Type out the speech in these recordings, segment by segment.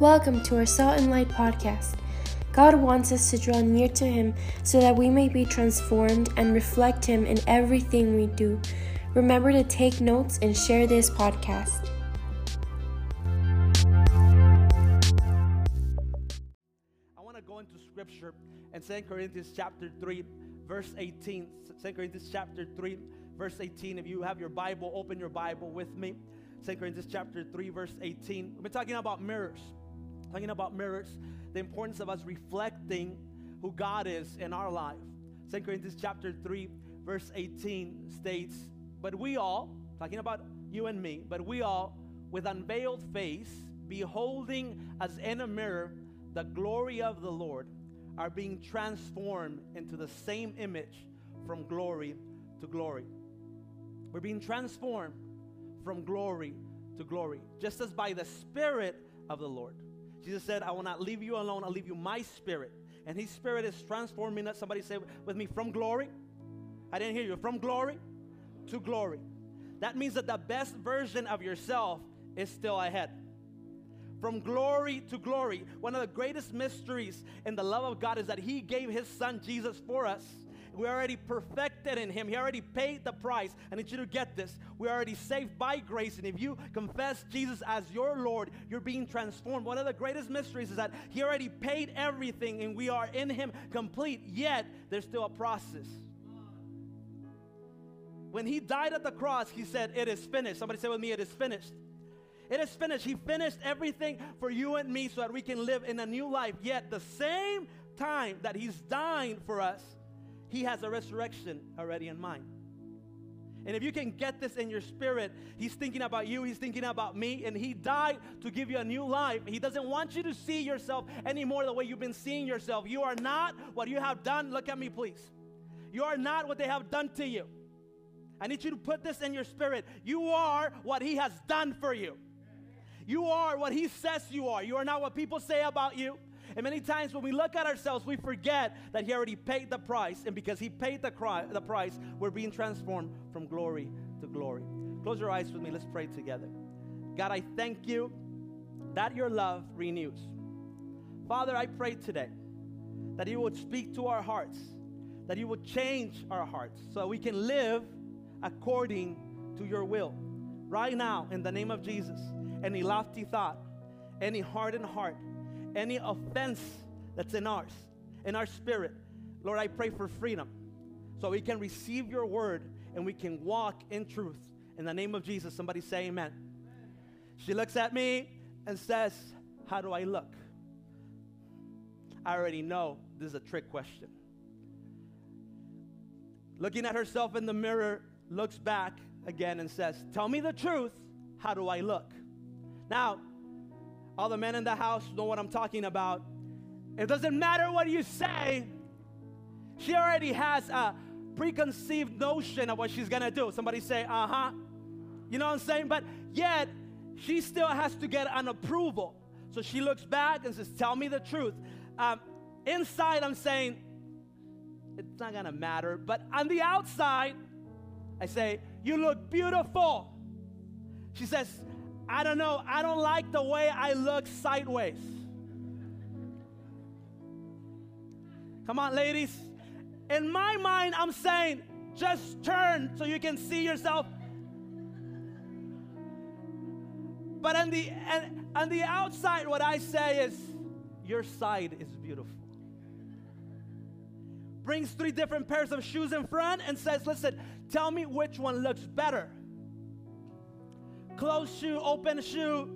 Welcome to our Salt and Light podcast. God wants us to draw near to Him so that we may be transformed and reflect Him in everything we do. Remember to take notes and share this podcast. I want to go into scripture and 2 Corinthians chapter 3, verse 18. 2 Corinthians chapter 3, verse 18. If you have your Bible, open your Bible with me. 2 Corinthians chapter 3, verse 18. We've been talking about mirrors. Talking about mirrors, the importance of us reflecting who God is in our life. 2 Corinthians chapter 3, verse 18 states, But we all, talking about you and me, but we all, with unveiled face, beholding as in a mirror the glory of the Lord, are being transformed into the same image from glory to glory. We're being transformed from glory to glory, just as by the Spirit of the Lord. Jesus said, I will not leave you alone, I'll leave you my spirit. And his spirit is transforming us. Somebody say with me, from glory. I didn't hear you. From glory to glory. That means that the best version of yourself is still ahead. From glory to glory. One of the greatest mysteries in the love of God is that He gave His Son Jesus for us. We're already perfected in Him. He already paid the price. I need you to get this. We're already saved by grace. And if you confess Jesus as your Lord, you're being transformed. One of the greatest mysteries is that He already paid everything and we are in Him complete, yet there's still a process. When He died at the cross, He said, It is finished. Somebody say with me, It is finished. It is finished. He finished everything for you and me so that we can live in a new life. Yet, the same time that He's dying for us, he has a resurrection already in mind. And if you can get this in your spirit, He's thinking about you, He's thinking about me, and He died to give you a new life. He doesn't want you to see yourself anymore the way you've been seeing yourself. You are not what you have done. Look at me, please. You are not what they have done to you. I need you to put this in your spirit. You are what He has done for you. You are what He says you are. You are not what people say about you. And many times when we look at ourselves, we forget that He already paid the price. And because He paid the, the price, we're being transformed from glory to glory. Close your eyes with me. Let's pray together. God, I thank you that your love renews. Father, I pray today that you would speak to our hearts, that you would change our hearts so we can live according to your will. Right now, in the name of Jesus, any lofty thought, any hardened heart, any offense that's in ours, in our spirit. Lord, I pray for freedom so we can receive your word and we can walk in truth. In the name of Jesus, somebody say amen. amen. She looks at me and says, How do I look? I already know this is a trick question. Looking at herself in the mirror, looks back again and says, Tell me the truth. How do I look? Now, all the men in the house know what I'm talking about. It doesn't matter what you say, she already has a preconceived notion of what she's gonna do. Somebody say, uh huh. You know what I'm saying? But yet, she still has to get an approval. So she looks back and says, Tell me the truth. Um, inside, I'm saying, It's not gonna matter. But on the outside, I say, You look beautiful. She says, I don't know, I don't like the way I look sideways. Come on, ladies. In my mind, I'm saying, just turn so you can see yourself. But on the and on the outside, what I say is, your side is beautiful. Brings three different pairs of shoes in front and says, listen, tell me which one looks better closed shoe, open shoe,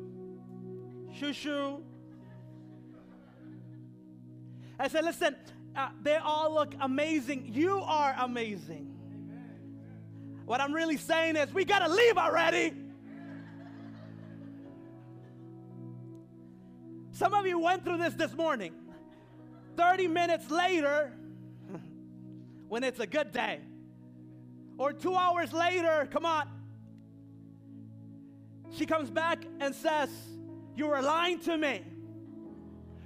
shoe, shoe. I said, listen, uh, they all look amazing. You are amazing. What I'm really saying is, we got to leave already. Some of you went through this this morning. 30 minutes later, when it's a good day, or two hours later, come on, she comes back and says, You were lying to me.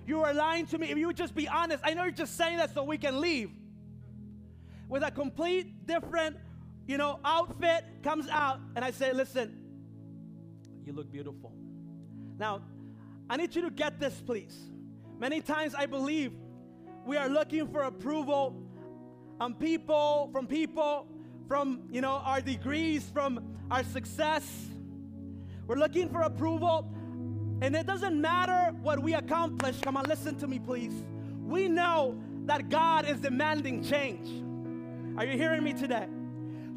You were lying to me. If you would just be honest, I know you're just saying that so we can leave. With a complete different, you know, outfit comes out, and I say, Listen, you look beautiful. Now, I need you to get this, please. Many times I believe we are looking for approval on people, from people, from you know our degrees, from our success. We're looking for approval, and it doesn't matter what we accomplish. Come on, listen to me, please. We know that God is demanding change. Are you hearing me today?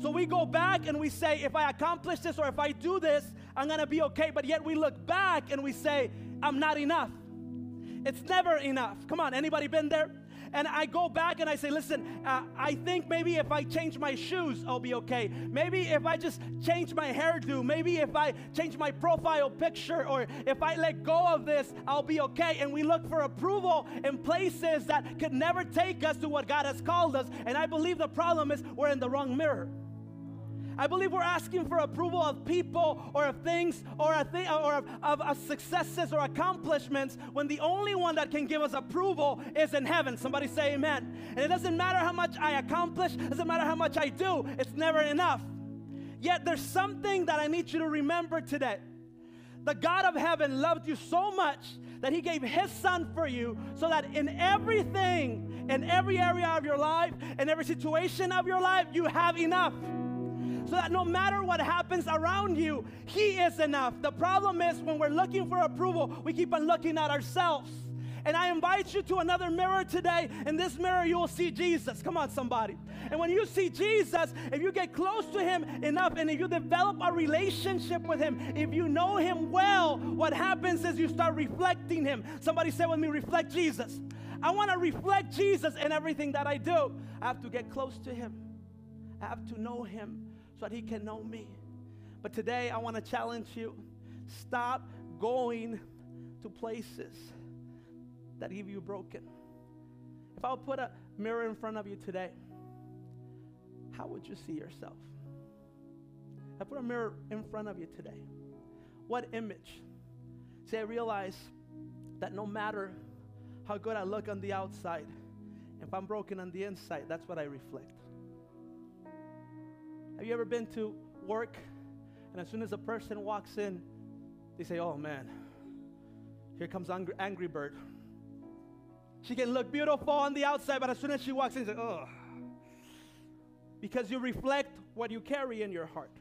So we go back and we say, if I accomplish this or if I do this, I'm gonna be okay. But yet we look back and we say, I'm not enough. It's never enough. Come on, anybody been there? And I go back and I say, listen, uh, I think maybe if I change my shoes, I'll be okay. Maybe if I just change my hairdo, maybe if I change my profile picture, or if I let go of this, I'll be okay. And we look for approval in places that could never take us to what God has called us. And I believe the problem is we're in the wrong mirror. I believe we're asking for approval of people or of things or, a thing, or of, of, of successes or accomplishments when the only one that can give us approval is in heaven. Somebody say amen. And it doesn't matter how much I accomplish, doesn't matter how much I do, it's never enough. Yet there's something that I need you to remember today. The God of heaven loved you so much that he gave his son for you so that in everything, in every area of your life, in every situation of your life, you have enough so that no matter what happens around you, He is enough. The problem is when we're looking for approval, we keep on looking at ourselves. And I invite you to another mirror today. In this mirror, you will see Jesus. Come on, somebody. And when you see Jesus, if you get close to Him enough and if you develop a relationship with Him, if you know Him well, what happens is you start reflecting Him. Somebody say with me, reflect Jesus. I want to reflect Jesus in everything that I do. I have to get close to Him, I have to know Him so that He can know me. But today, I want to challenge you stop going to places that leave you broken. If I would put a mirror in front of you today, how would you see yourself? I put a mirror in front of you today. What image? See, I realize that no matter how good I look on the outside, if I'm broken on the inside, that's what I reflect. Have you ever been to work and as soon as a person walks in, they say, Oh man, here comes Angry, angry Bird. She can look beautiful on the outside, but as soon as she walks in, say, Oh. Because you reflect what you carry in your heart.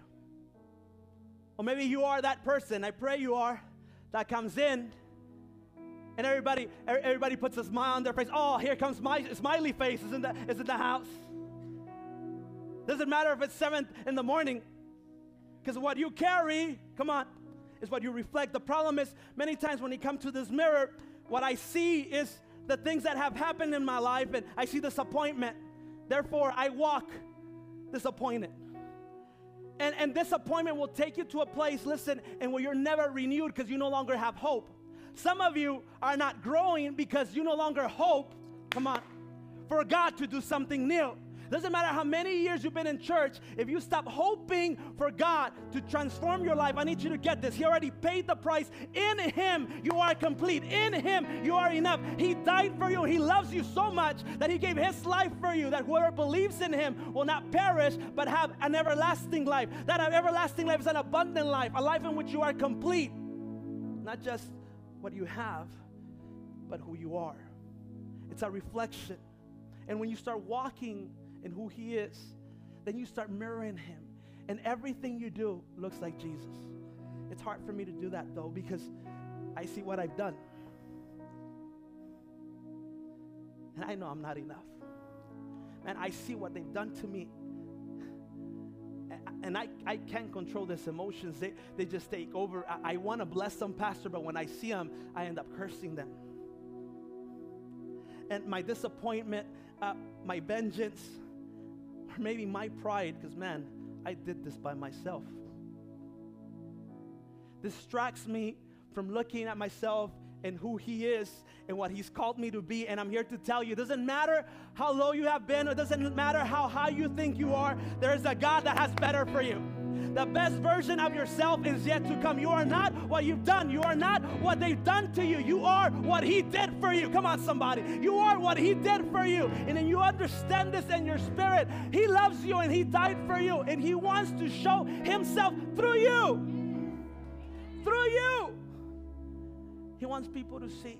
Or maybe you are that person, I pray you are, that comes in and everybody everybody puts a smile on their face. Oh, here comes my smiley face is in the, is in the house. Doesn't matter if it's seventh in the morning, because what you carry, come on, is what you reflect. The problem is, many times when you come to this mirror, what I see is the things that have happened in my life, and I see disappointment. Therefore, I walk disappointed. And, and disappointment will take you to a place, listen, and where you're never renewed because you no longer have hope. Some of you are not growing because you no longer hope, come on, for God to do something new. Doesn't matter how many years you've been in church, if you stop hoping for God to transform your life, I need you to get this. He already paid the price. In Him, you are complete. In Him, you are enough. He died for you. He loves you so much that He gave His life for you, that whoever believes in Him will not perish, but have an everlasting life. That everlasting life is an abundant life, a life in which you are complete. Not just what you have, but who you are. It's a reflection. And when you start walking and who He is, then you start mirroring Him. And everything you do looks like Jesus. It's hard for me to do that though because I see what I've done. And I know I'm not enough. And I see what they've done to me. And I, I can't control these emotions. They, they just take over. I, I want to bless them, Pastor, but when I see them, I end up cursing them. And my disappointment, uh, my vengeance, or maybe my pride, because man, I did this by myself. Distracts me from looking at myself and who He is and what He's called me to be. And I'm here to tell you it doesn't matter how low you have been, it doesn't matter how high you think you are, there is a God that has better for you. The best version of yourself is yet to come. You are not what you've done. You are not what they've done to you. You are what He did for you. Come on, somebody. You are what He did for you. And then you understand this in your spirit. He loves you and He died for you. And He wants to show Himself through you. Through you. He wants people to see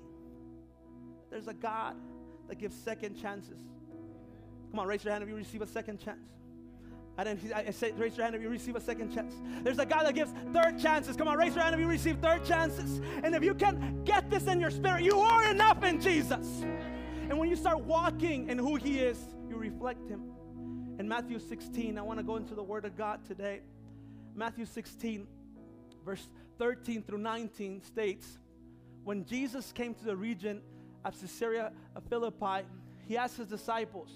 there's a God that gives second chances. Come on, raise your hand if you receive a second chance. I didn't I say raise your hand if you receive a second chance. There's a God that gives third chances. Come on, raise your hand if you receive third chances. And if you can get this in your spirit, you are enough in Jesus. And when you start walking in who He is, you reflect Him. In Matthew 16, I want to go into the Word of God today. Matthew 16, verse 13 through 19 states When Jesus came to the region of Caesarea of Philippi, he asked his disciples,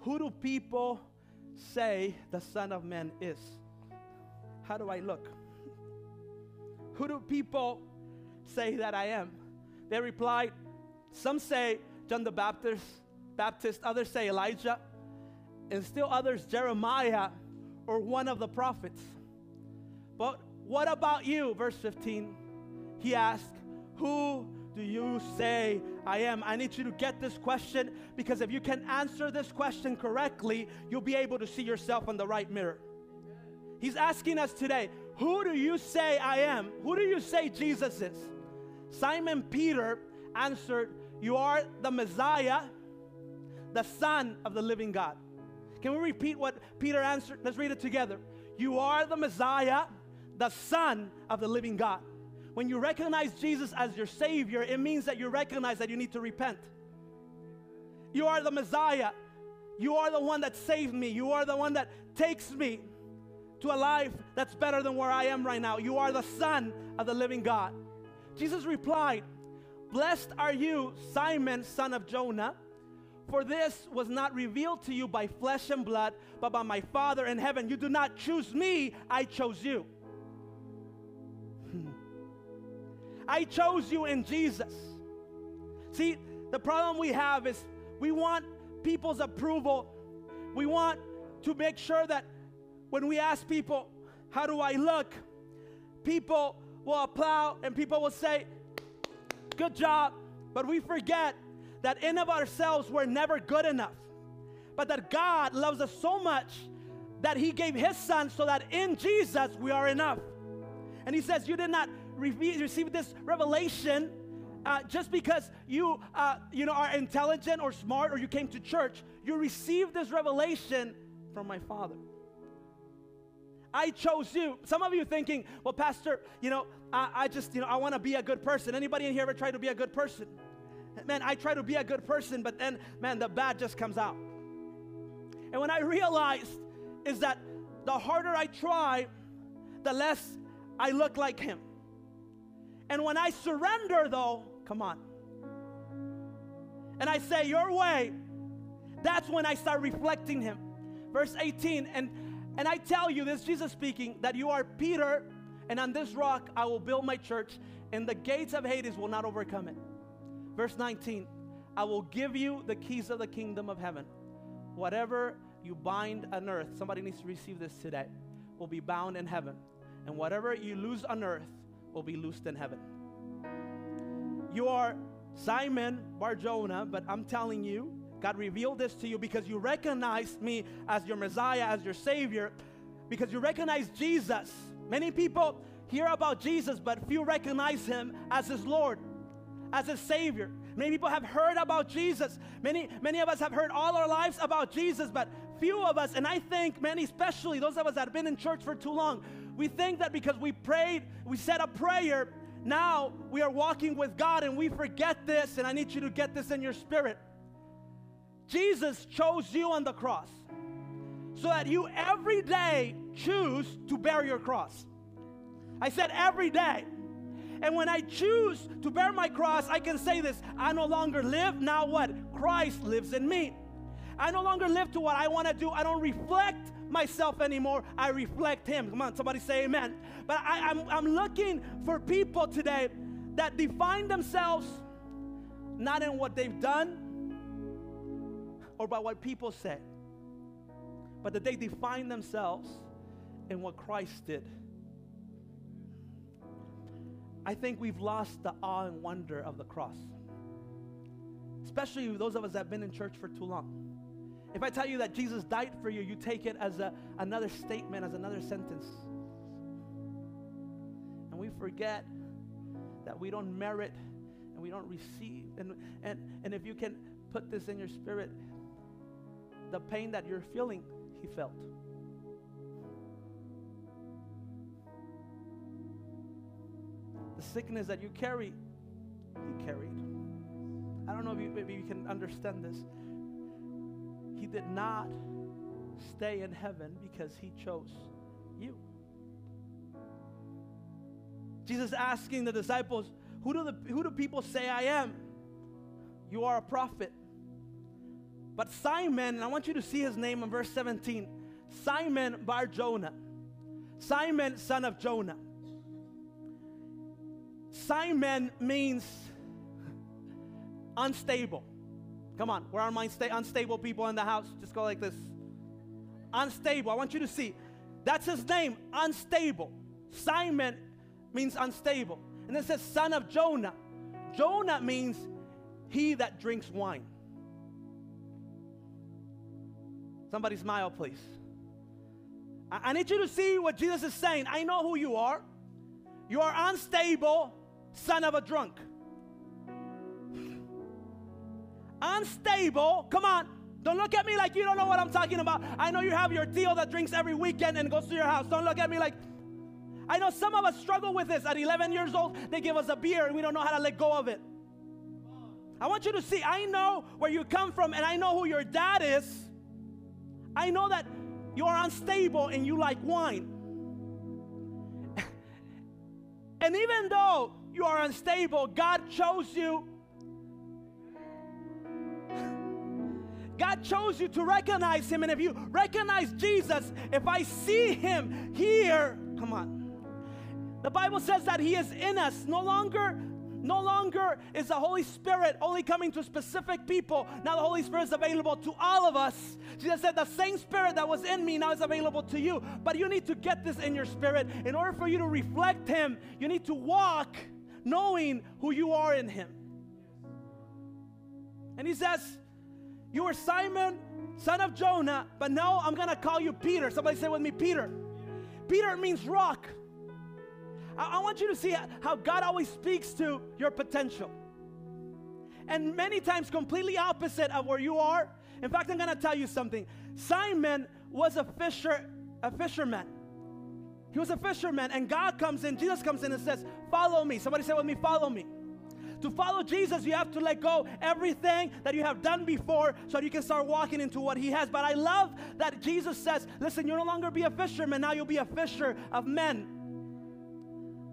Who do people say the Son of Man is? How do I look? Who do people say that I am? They replied, Some say John the Baptist, Baptist, others say Elijah, and still others Jeremiah or one of the prophets. But what about you? Verse 15. He asked, Who do you say I am? I need you to get this question because if you can answer this question correctly, you'll be able to see yourself in the right mirror. He's asking us today, Who do you say I am? Who do you say Jesus is? Simon Peter answered, You are the Messiah, the Son of the living God. Can we repeat what Peter answered? Let's read it together. You are the Messiah, the Son of the living God. When you recognize Jesus as your Savior, it means that you recognize that you need to repent. You are the Messiah. You are the one that saved me. You are the one that takes me to a life that's better than where I am right now. You are the Son of the living God. Jesus replied, Blessed are you, Simon, son of Jonah, for this was not revealed to you by flesh and blood, but by my Father in heaven. You do not choose me, I chose you. I chose you in Jesus. See, the problem we have is we want people's approval. We want to make sure that when we ask people, How do I look? people will applaud and people will say, Good job. But we forget that in of ourselves we're never good enough. But that God loves us so much that He gave His Son so that in Jesus we are enough. And He says, You did not receive this revelation uh, just because you, uh, you know, are intelligent or smart or you came to church. You received this revelation from my Father. I chose you. Some of you thinking, well, Pastor, you know, I, I just, you know, I want to be a good person. Anybody in here ever try to be a good person? Man, I try to be a good person, but then, man, the bad just comes out. And when I realized is that the harder I try, the less I look like him. And when I surrender, though, come on, and I say, Your way, that's when I start reflecting Him. Verse 18, and, and I tell you, this Jesus speaking, that you are Peter, and on this rock I will build my church, and the gates of Hades will not overcome it. Verse 19, I will give you the keys of the kingdom of heaven. Whatever you bind on earth, somebody needs to receive this today, will be bound in heaven. And whatever you lose on earth will be loosed in heaven. You are Simon Barjona, but I'm telling you, God revealed this to you because you recognize me as your Messiah, as your Savior, because you recognize Jesus. Many people hear about Jesus, but few recognize him as his Lord, as his Savior. Many people have heard about Jesus. Many, many of us have heard all our lives about Jesus, but few of us, and I think many, especially those of us that have been in church for too long, we think that because we prayed, we said a prayer, now we are walking with God and we forget this, and I need you to get this in your spirit. Jesus chose you on the cross so that you every day choose to bear your cross. I said every day. And when I choose to bear my cross, I can say this I no longer live. Now what? Christ lives in me. I no longer live to what I want to do. I don't reflect myself anymore. I reflect Him. Come on, somebody say amen. But I, I'm, I'm looking for people today that define themselves not in what they've done or by what people say, but that they define themselves in what Christ did. I think we've lost the awe and wonder of the cross. Especially those of us that have been in church for too long. If I tell you that Jesus died for you, you take it as a, another statement, as another sentence. And we forget that we don't merit and we don't receive. And, and, and if you can put this in your spirit, the pain that you're feeling, he felt. The sickness that you carry, he carried. I don't know if you, maybe you can understand this. He did not stay in heaven because he chose you. Jesus asking the disciples, who do, the, who do people say I am? You are a prophet. But Simon, and I want you to see his name in verse 17 Simon Bar Jonah. Simon, son of Jonah. Simon means unstable. Come on, where are my sta- unstable people in the house? Just go like this. Unstable. I want you to see. That's his name, unstable. Simon means unstable. And it says son of Jonah. Jonah means he that drinks wine. Somebody smile, please. I, I need you to see what Jesus is saying. I know who you are. You are unstable, son of a drunk. Unstable, come on. Don't look at me like you don't know what I'm talking about. I know you have your deal that drinks every weekend and goes to your house. Don't look at me like. I know some of us struggle with this. At 11 years old, they give us a beer and we don't know how to let go of it. I want you to see, I know where you come from and I know who your dad is. I know that you are unstable and you like wine. and even though you are unstable, God chose you. God chose you to recognize Him. And if you recognize Jesus, if I see Him here, come on. The Bible says that He is in us, no longer no longer is the Holy Spirit only coming to specific people. Now the Holy Spirit is available to all of us. Jesus said, The same Spirit that was in me now is available to you. But you need to get this in your spirit. In order for you to reflect Him, you need to walk knowing who you are in Him. And He says, You were Simon, son of Jonah, but now I'm to call you Peter. Somebody say with me, Peter. Peter means rock. I, I want you to see how God always speaks to your potential. And many times, completely opposite of where you are. In fact, I'm to tell you something. Simon was a fisher, a fisherman. He was a fisherman, and God comes in, Jesus comes in and says, Follow me. Somebody say with me, Follow me. To follow Jesus, you have to let go everything that you have done before so you can start walking into what He has. But I love that Jesus says, Listen, you'll no longer be a fisherman, now you'll be a fisher of men.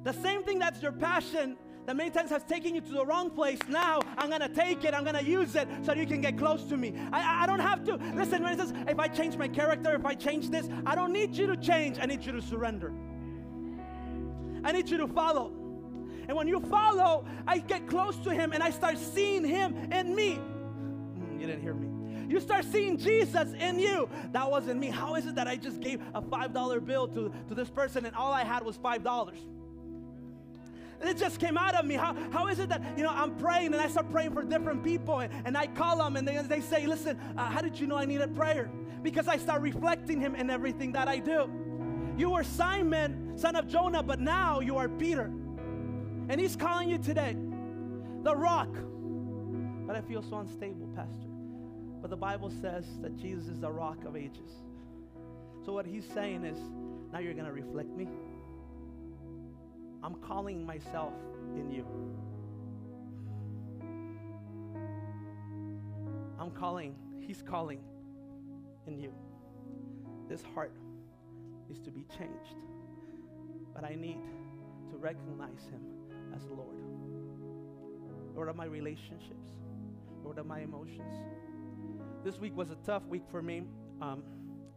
The same thing that's your passion that many times has taken you to the wrong place. Now I'm gonna take it, I'm gonna use it so you can get close to me. I, I don't have to. Listen, when it says, if I change my character, if I change this, I don't need you to change. I need you to surrender. I need you to follow. And when you follow, I get close to Him and I start seeing Him in me. Mm, you didn't hear me. You start seeing Jesus in you. That wasn't me. How is it that I just gave a $5 bill to, to this person and all I had was $5? It just came out of me. How, how is it that, you know, I'm praying and I start praying for different people and, and I call them and they, they say, listen, uh, how did you know I needed prayer? Because I start reflecting him in everything that I do. You were Simon, son of Jonah, but now you are Peter. And he's calling you today, the rock. But I feel so unstable, Pastor. But the Bible says that Jesus is the rock of ages. So what he's saying is, now you're going to reflect me. I'm calling myself in you. I'm calling, He's calling in you. This heart is to be changed. But I need to recognize Him as Lord. Lord of my relationships, Lord of my emotions. This week was a tough week for me. Um,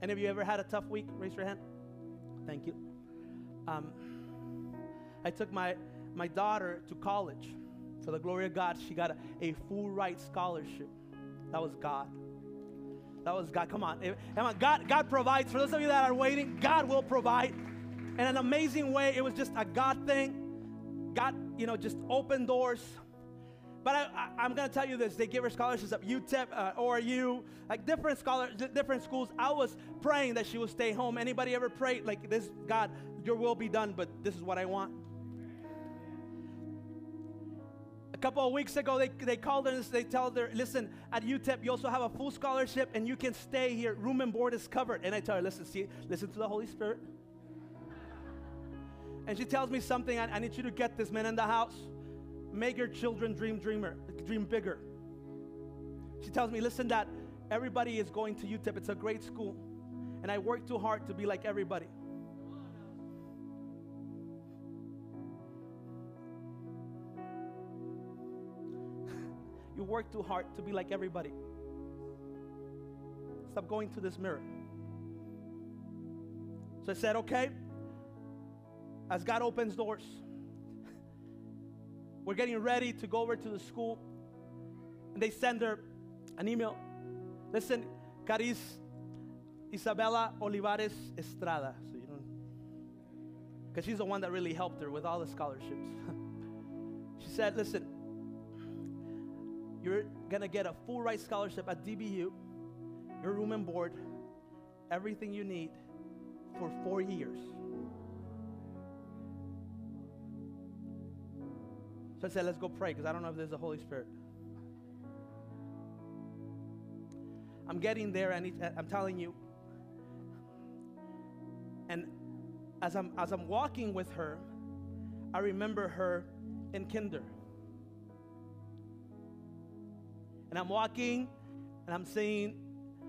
any of you ever had a tough week? Raise your hand. Thank you. Um, I took my, my daughter to college. For the glory of God, she got a, a full ride scholarship. That was God. That was God. Come on. Come on. God, God provides. For those of you that are waiting, God will provide in an amazing way. It was just a God thing. God, you know, just opened doors. But I, am going to tell you this: they give her scholarships at UTEP, uh, ORU, like different scholars, different schools. I was praying that she would stay home. Anybody ever prayed like this? God, Your will be done, but this is what I want A couple of weeks ago, they, they called us, they tell her, listen, at UTEP, you also have a full scholarship and you can stay here. Room and board is covered. And I tell her, listen, see, listen to the Holy Spirit. And she tells me something, I, I need you to get this, man, in the house. Make your children dream dreamer, dream bigger. She tells me, listen, that everybody is going to UTEP. It's a great school. And I work too hard to be like everybody. you work too hard to be like everybody. Stop going to this mirror. So I said, okay, as God opens doors, we're getting ready to go over to the school. And they send her an email. Listen, Caris Isabella Olivares Estrada. So you don't, because she's the one that really helped her with all the scholarships. she said, listen, you're going to get a full ride scholarship at DBU, your room and board, everything you need for four years. So I said, let's go pray because I don't know if there's the Holy Spirit. I'm getting there and I'm telling you. And as I'm, as I'm walking with her, I remember her in kinder. And I'm walking and I'm seeing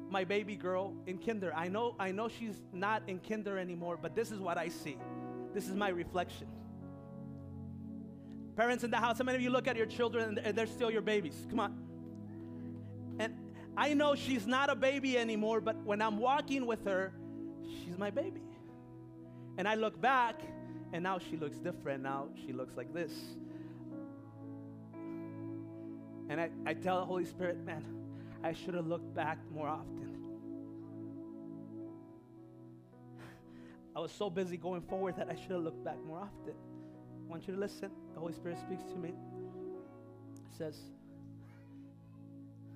my baby girl in kinder. I know, I know she's not in kinder anymore, but this is what I see. This is my reflection. Parents in the house, how many of you look at your children and they're still your babies? Come on. And I know she's not a baby anymore, but when I'm walking with her, she's my baby. And I look back, and now she looks different. Now she looks like this. And I, I tell the Holy Spirit, man, I should have looked back more often. I was so busy going forward that I should have looked back more often. Want you to listen. The Holy Spirit speaks to me. It says,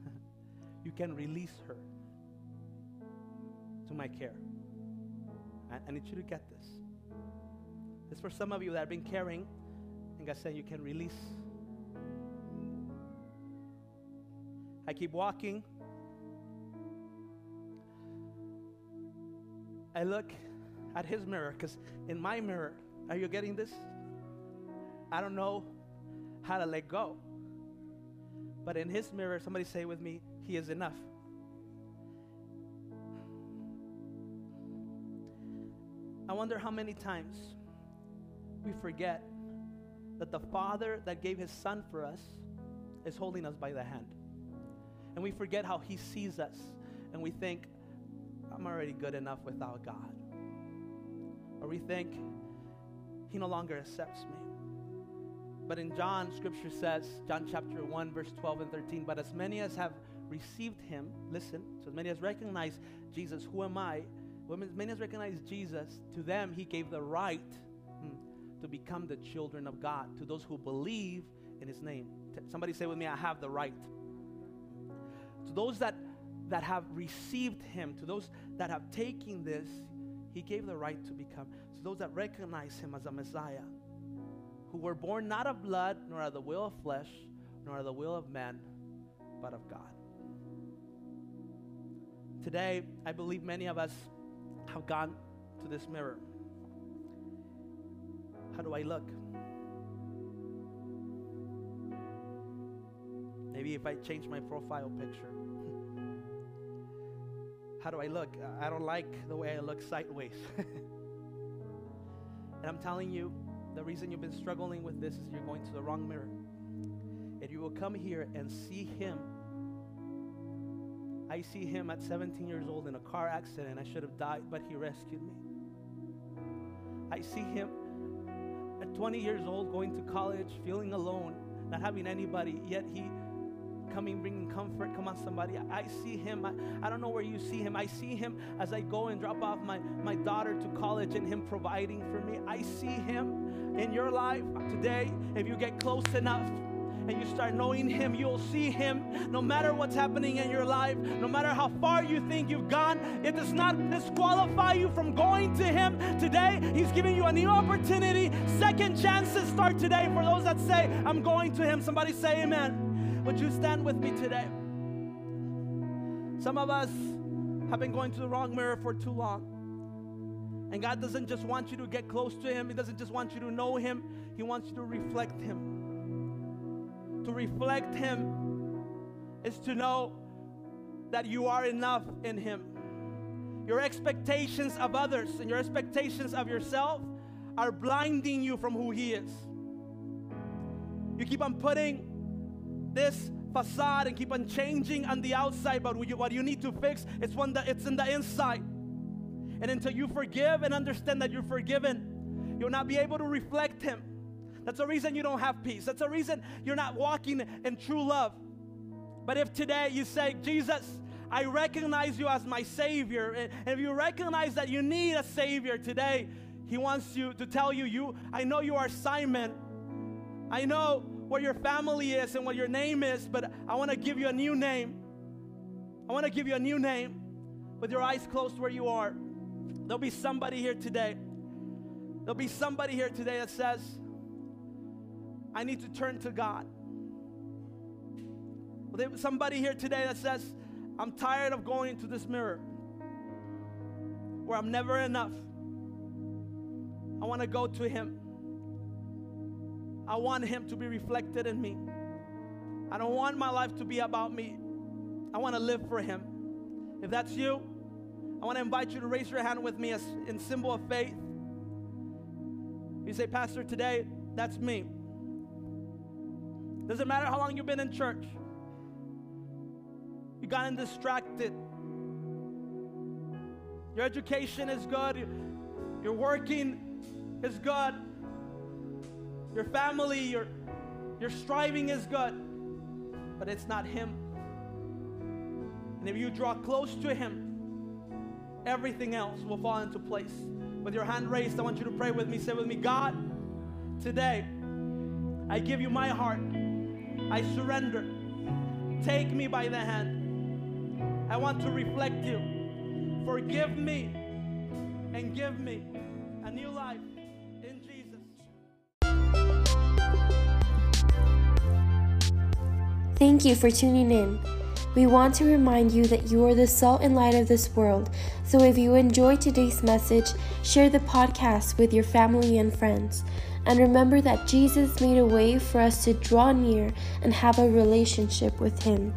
You can release her to my care. I, I need you to get this. This for some of you that have been caring, and God said, You can release. I keep walking. I look at his mirror because in my mirror, are you getting this? I don't know how to let go. But in his mirror, somebody say with me, he is enough. I wonder how many times we forget that the Father that gave his Son for us is holding us by the hand. And we forget how he sees us and we think, I'm already good enough without God. Or we think, he no longer accepts me. But in John, scripture says, John chapter 1, verse 12 and 13, but as many as have received him, listen, so as many as recognize Jesus, who am I? As many as recognize Jesus, to them he gave the right hmm, to become the children of God, to those who believe in his name. Somebody say with me, I have the right. To those that, that have received him, to those that have taken this, he gave the right to become. To those that recognize him as a Messiah, who were born not of blood, nor of the will of flesh, nor of the will of man, but of God. Today, I believe many of us have gone to this mirror. How do I look? Maybe if I change my profile picture. How do I look? I don't like the way I look sideways. and I'm telling you, the reason you've been struggling with this is you're going to the wrong mirror. And you will come here and see him. I see him at 17 years old in a car accident. I should have died, but he rescued me. I see him at 20 years old going to college, feeling alone, not having anybody, yet he coming, bringing comfort. Come on, somebody. I, I see him. I, I, don't know where you see him. I see him as I go and drop off my, my daughter to college and him providing for me. I see him in your life today. If you get close enough, and you start knowing Him, you'll see Him no matter what's happening in your life, no matter how far you think you've gone. It does not disqualify you from going to Him today. He's giving you a new opportunity. Second chances start today for those that say, I'm going to Him. Somebody say, Amen. Would you stand with me today? Some of us have been going to the wrong mirror for too long. And God doesn't just want you to get close to Him, He doesn't just want you to know Him, He wants you to reflect Him. To reflect Him is to know that you are enough in Him. Your expectations of others and your expectations of yourself are blinding you from who He is. You keep on putting this facade and keep on changing on the outside, but what you, need to fix is one that it's in the inside. And until you forgive and understand that you're forgiven, you'll not be able to reflect Him. That's the reason you don't have peace. That's the reason you're not walking in true love. But if today you say, Jesus, I recognize you as my Savior, and if you recognize that you need a Savior today, He wants you to tell you, you I know you are Simon. I know where your family is and what your name is, but I want to give you a new name. I want to give you a new name with your eyes closed where you are. There'll be somebody here today. There'll be somebody here today that says, I need to turn to God. Well, there somebody here today that says, I'm tired of going into this mirror where I'm never enough. I want to go to Him. I want Him to be reflected in me. I don't want my life to be about me. I want to live for Him. If that's you, I want to invite you to raise your hand with me as in symbol of faith. You say, Pastor, today, that's me. Doesn't matter how long you've been in church. You gotten distracted. Your education is good. Your working is good. Your family, your, your striving is good. But it's not Him. And if you draw close to Him, everything else will fall into place. With your hand raised, I want you to pray with me. Say with me, God, today I give you my heart. I surrender. Take me by the hand. I want to reflect you. Forgive me and give me a new life Thank you for tuning in. We want to remind you that you are the salt and light of this world. So if you enjoyed today's message, share the podcast with your family and friends. And remember that Jesus made a way for us to draw near and have a relationship with Him.